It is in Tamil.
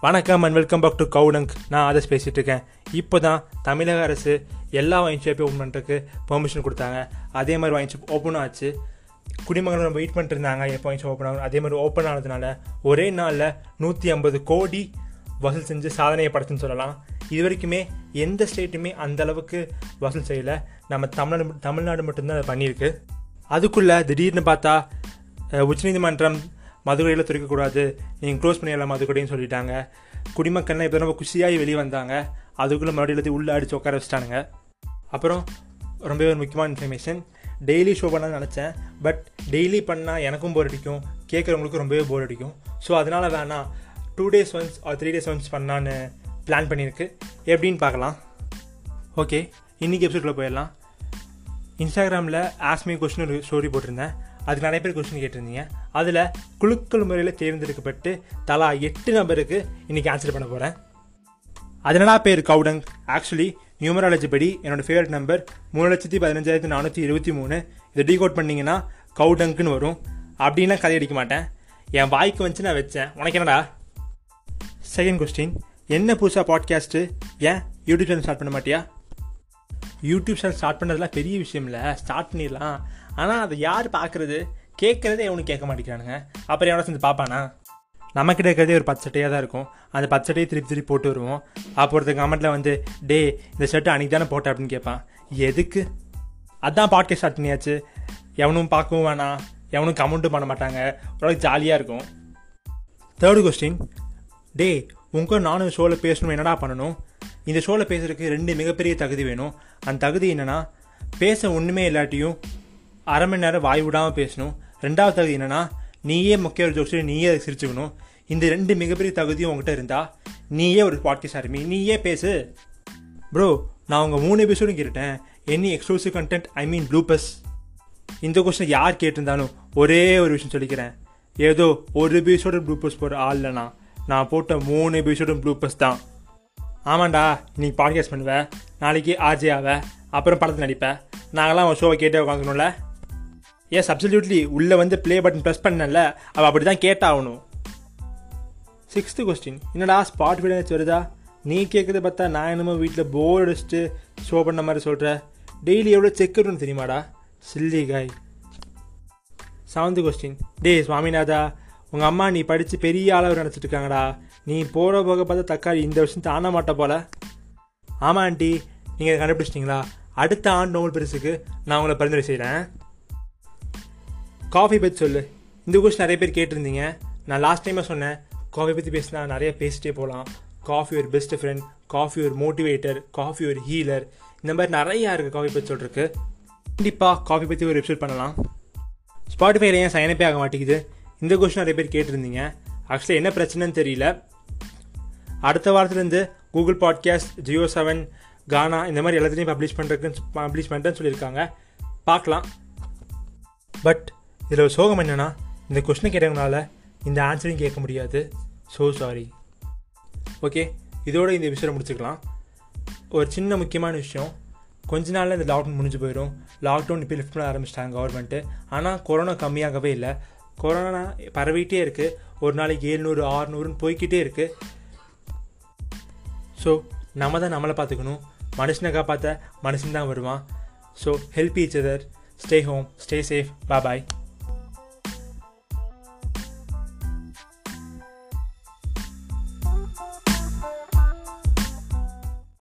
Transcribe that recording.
வணக்கம் அண்ட் வெல்கம் பேக் டு கவுடங்க் நான் ஆதர்ஸ் பேசிகிட்டு இருக்கேன் இப்போ தான் தமிழக அரசு எல்லா வாங்கி ஷாப்பையும் ஓப்பன் பண்ணுறதுக்கு பெர்மிஷன் கொடுத்தாங்க. அதே மாதிரி வாங்கி ஷாப் ஓப்பன் ஆச்சு. குடிமக்கள் நம்ம வெயிட் பண்ணிட்டு இருந்தாங்க எப்போ வைன் ஷாப் ஓப்பன் ஆகும் அதே மாதிரி ஓப்பன் ஆனதுனால ஒரே நாளில் நூற்றி ஐம்பது கோடி வசூல் செஞ்சு சாதனையை படைச்சுன்னு சொல்லலாம். இது வரைக்குமே எந்த ஸ்டேட்டுமே அந்த அளவுக்கு வசூல் செய்யலை. நம்ம தமிழ்நாடு தமிழ்நாடு மட்டும்தான் அதை பண்ணியிருக்கு. அதுக்குள்ளே திடீர்னு பார்த்தா உச்சநீதிமன்றம் மதுரையில் துறைக்கக்கூடாது நீங்கள் க்ளோஸ் பண்ணிடலாம் மதுக்கடைன்னு சொல்லிட்டாங்க. குடிமக்கள்லாம் இப்போ ரொம்ப குஷியாகி வெளியே வந்தாங்க. அதுக்குள்ளே மறுபடியும் எல்லாத்தையும் உள்ளே அடித்து உட்கார வச்சிட்டானுங்க. அப்புறம் ரொம்பவே ஒரு முக்கியமான இன்ஃபர்மேஷன் டெய்லி ஷோ பண்ண நினச்சேன். பட் டெய்லி பண்ணால் எனக்கும் போர் அடிக்கும். கேட்குறவங்களுக்கும் ரொம்பவே போர் அடிக்கும். ஸோ அதனால் வேணாம். Two days once or three days once பண்ணான்னு பிளான் பண்ணியிருக்கு. எப்படின்னு பார்க்கலாம். ஓகே இன்றைக்கி எபிசோடில் போயிடலாம். இன்ஸ்டாகிராமில் ஆஸ்மி கொஸ்டின் ஒரு ஸ்டோரி போட்டிருந்தேன். அதுக்கு நிறைய பேர் கொஸ்டின் கேட்டிருந்தீங்க. அதில் குழுக்கள் முறையில் தேர்ந்தெடுக்கப்பட்டு தலா எட்டு நபருக்கு இன்றைக்கி ஆன்சர் பண்ண போகிறேன் அதனடா பேர் கவுடங். ஆக்சுவலி நியூமராலஜி படி என்னோடய ஃபேவரட் நம்பர் மூணு லட்சத்தி பதினஞ்சாயிரத்தி நானூற்றி இருபத்தி மூணு. இதை டீகோட் பண்ணிங்கன்னா கவுடங்க்குன்னு வரும். அப்படின்லாம் கதை அடிக்க மாட்டேன். என் வாய்க்கு வந்துச்சு நான் வச்சேன். உனக்கு என்னடா? செகண்ட் கொஸ்டின் என்ன புதுசாக பாட்காஸ்ட்டு ஏன் யூடியூப் சேனல் ஸ்டார்ட் பண்ண மாட்டியா? யூடியூப் சேனல் ஸ்டார்ட் பண்ணுறதுலாம் பெரிய விஷயம் இல்லை ஸ்டார்ட் பண்ணிடலாம். ஆனால் அதை யார் பார்க்குறது? கேட்குறதே எவனும் கேட்க மாட்டேங்கிறானுங்க. அப்புறம் எவனை செஞ்சு பார்ப்பானா? நம்மக்கிட்ட இருக்கிறதே ஒரு பத்து சட்டையாக தான் இருக்கும். அந்த பத்து சட்டையை திருப்பி திருப்பி போட்டு வருவோம். அப்போ ஒருத்தர் கமெண்ட்டில் வந்து டே இந்த ஷர்ட்டு அன்றைக்கி தானே போட்டேன் அப்படின்னு கேட்பான். எதுக்கு? அதான் பாட்காஸ்ட் ஸ்டார்ட் பண்ணியாச்சு. எவனும் பார்க்கவும் வேணாம். எவனும் கமெண்ட்டும் பண்ண மாட்டாங்க. ஓரளவுக்கு ஜாலியாக இருக்கும். தேர்டு கொஸ்டின் டே உங்கள் நானும் ஷோவில் பேசணும். என்னடா பண்ணணும்? இந்த ஷோவில் பேசுறதுக்கு ரெண்டு மிகப்பெரிய தகுதி வேணும். அந்த தகுதி என்னென்னா பேச ஒன்றுமே இல்லாட்டியும் அரை மணி நேரம் வாய் விடாமல் பேசணும். ரெண்டாவது தகுதி என்னென்னா நீயே முக்கிய ஒரு ஜோக்ஸ் நீயே அதை சிரிச்சுக்கணும். இந்த ரெண்டு மிகப்பெரிய தகுதியும் உங்ககிட்ட இருந்தால் நீயே ஒரு பாட்காஸ்ட் ஆரம்பி நீயே பேசு. ப்ரோ நான் உங்கள் மூணு எபிசோடும் கேட்டுட்டேன். Any exclusive content I mean bloopers இந்த கொஸ்டின் யார் கேட்டிருந்தாலும் ஒரே ஒரு விஷயம் சொல்லிக்கிறேன். ஏதோ ஒரு எபிசோடு ப்ளூபஸ் போகிற ஆள் நான். நான் போட்ட மூணு எபிசோடும் ப்ளூபஸ் தான். ஆமாண்டா இன்னைக்கு பாட்காஸ்ட் பண்ணுவேன் நாளைக்கு ஆர்ஜே ஆவ அப்புறம் படத்தில் நடிப்பேன் நாங்களாம் அவன் ஷோவை கேட்டே உட்காந்துக்கணும்ல? எஸ் அப்சல்யூட்லி உள்ளே வந்து ப்ளே பட்டன் ப்ரெஸ் பண்ணல அவள் அப்படி தான் கேட்டாகணும். சிக்ஸ்த்து கொஸ்டின் என்னடா ஸ்பாட் வீடு வருதா? நீ கேட்குறத பார்த்தா நான் என்னமோ வீட்டில் போர் அடிச்சுட்டு ஷோ பண்ண மாதிரி சொல்கிற டெய்லி எவ்வளோ செக் இருக்குன்னு தெரியுமாடா? சில்லி காய் செவன்த்து கொஸ்டின் டே சுவாமிநாதா உங்கள் அம்மா நீ படித்து பெரிய அளவு நினச்சிட்டு இருக்காங்கடா. நீ போகிற போக பார்த்தா தக்காளி இந்த வருஷம் தாண்ட மாட்ட போல. ஆமாம் ஆண்டி. நீங்கள் கண்டுபிடிச்சிட்டிங்களா? அடுத்த ஆண்டு நோபல் பரிசுக்கு நான் உங்களை பரிந்துரை செய்கிறேன் காஃபி பற்றி சொல்லு. இந்த கொஸ்டின் நிறைய பேர் கேட்டிருந்தீங்க. நான் லாஸ்ட் டைமாக சொன்னேன். காஃபி பற்றி பேசினா நிறைய பேசிட்டே போகலாம் காஃபி ஒரு பெஸ்ட் ஃப்ரெண்ட் காஃபி ஒரு மோட்டிவேட்டர் காஃபி ஒரு ஹீலர் இந்த மாதிரி நிறையா இருக்குது காஃபி பற்றி சொல்கிறதுக்கு கண்டிப்பாக காஃபி பற்றி ஒரு எபிசோட் பண்ணலாம். ஸ்பாட்டிஃபைல ஏன் சைனப்பே ஆக மாட்டேங்குது? இந்த கொஸ்டின் நிறைய பேர் கேட்டிருந்தீங்க. ஆக்சுவலி என்ன பிரச்சனைன்னு தெரியல. அடுத்த வாரத்துலேருந்து கூகுள் பாட்காஸ்ட் ஜியோ செவன் கானா இந்த மாதிரி எல்லாத்துலேயும் பப்ளிஷ் பண்ணுறதுக்கு பப்ளிஷ் பண்ணுறேன்னு சொல்லியிருக்காங்க. பார்க்கலாம். பட் இதில் ஒரு சோகம் என்னென்னா இந்த கொஸ்டினை கேட்டவங்களால இந்த ஆன்சரையும் கேட்க முடியாது. ஸோ சாரி ஓகே இதோட இந்த விஷயம் முடிச்சுக்கலாம். ஒரு சின்ன முக்கியமான விஷயம். கொஞ்ச நாளில் இந்த லாக்டவுன் முடிஞ்சு போயிடும் லாக்டவுன் இப்போ லிஃப்ட் பண்ண ஆரம்பிச்சிட்டாங்க கவர்மெண்ட்டு ஆனால் கொரோனா கம்மியாகவே இல்லை. கொரோனா பரவிட்டே இருக்குது ஒரு நாளைக்கு ஏழ்நூறு ஆறுநூறுன்னு போய்க்கிட்டே இருக்குது ஸோ நம்ம தான் நம்மளை பார்த்துக்கணும். மனுஷனை காப்பாற்ற மனுஷன் தான் வருவான். So help each other stay home stay safe bye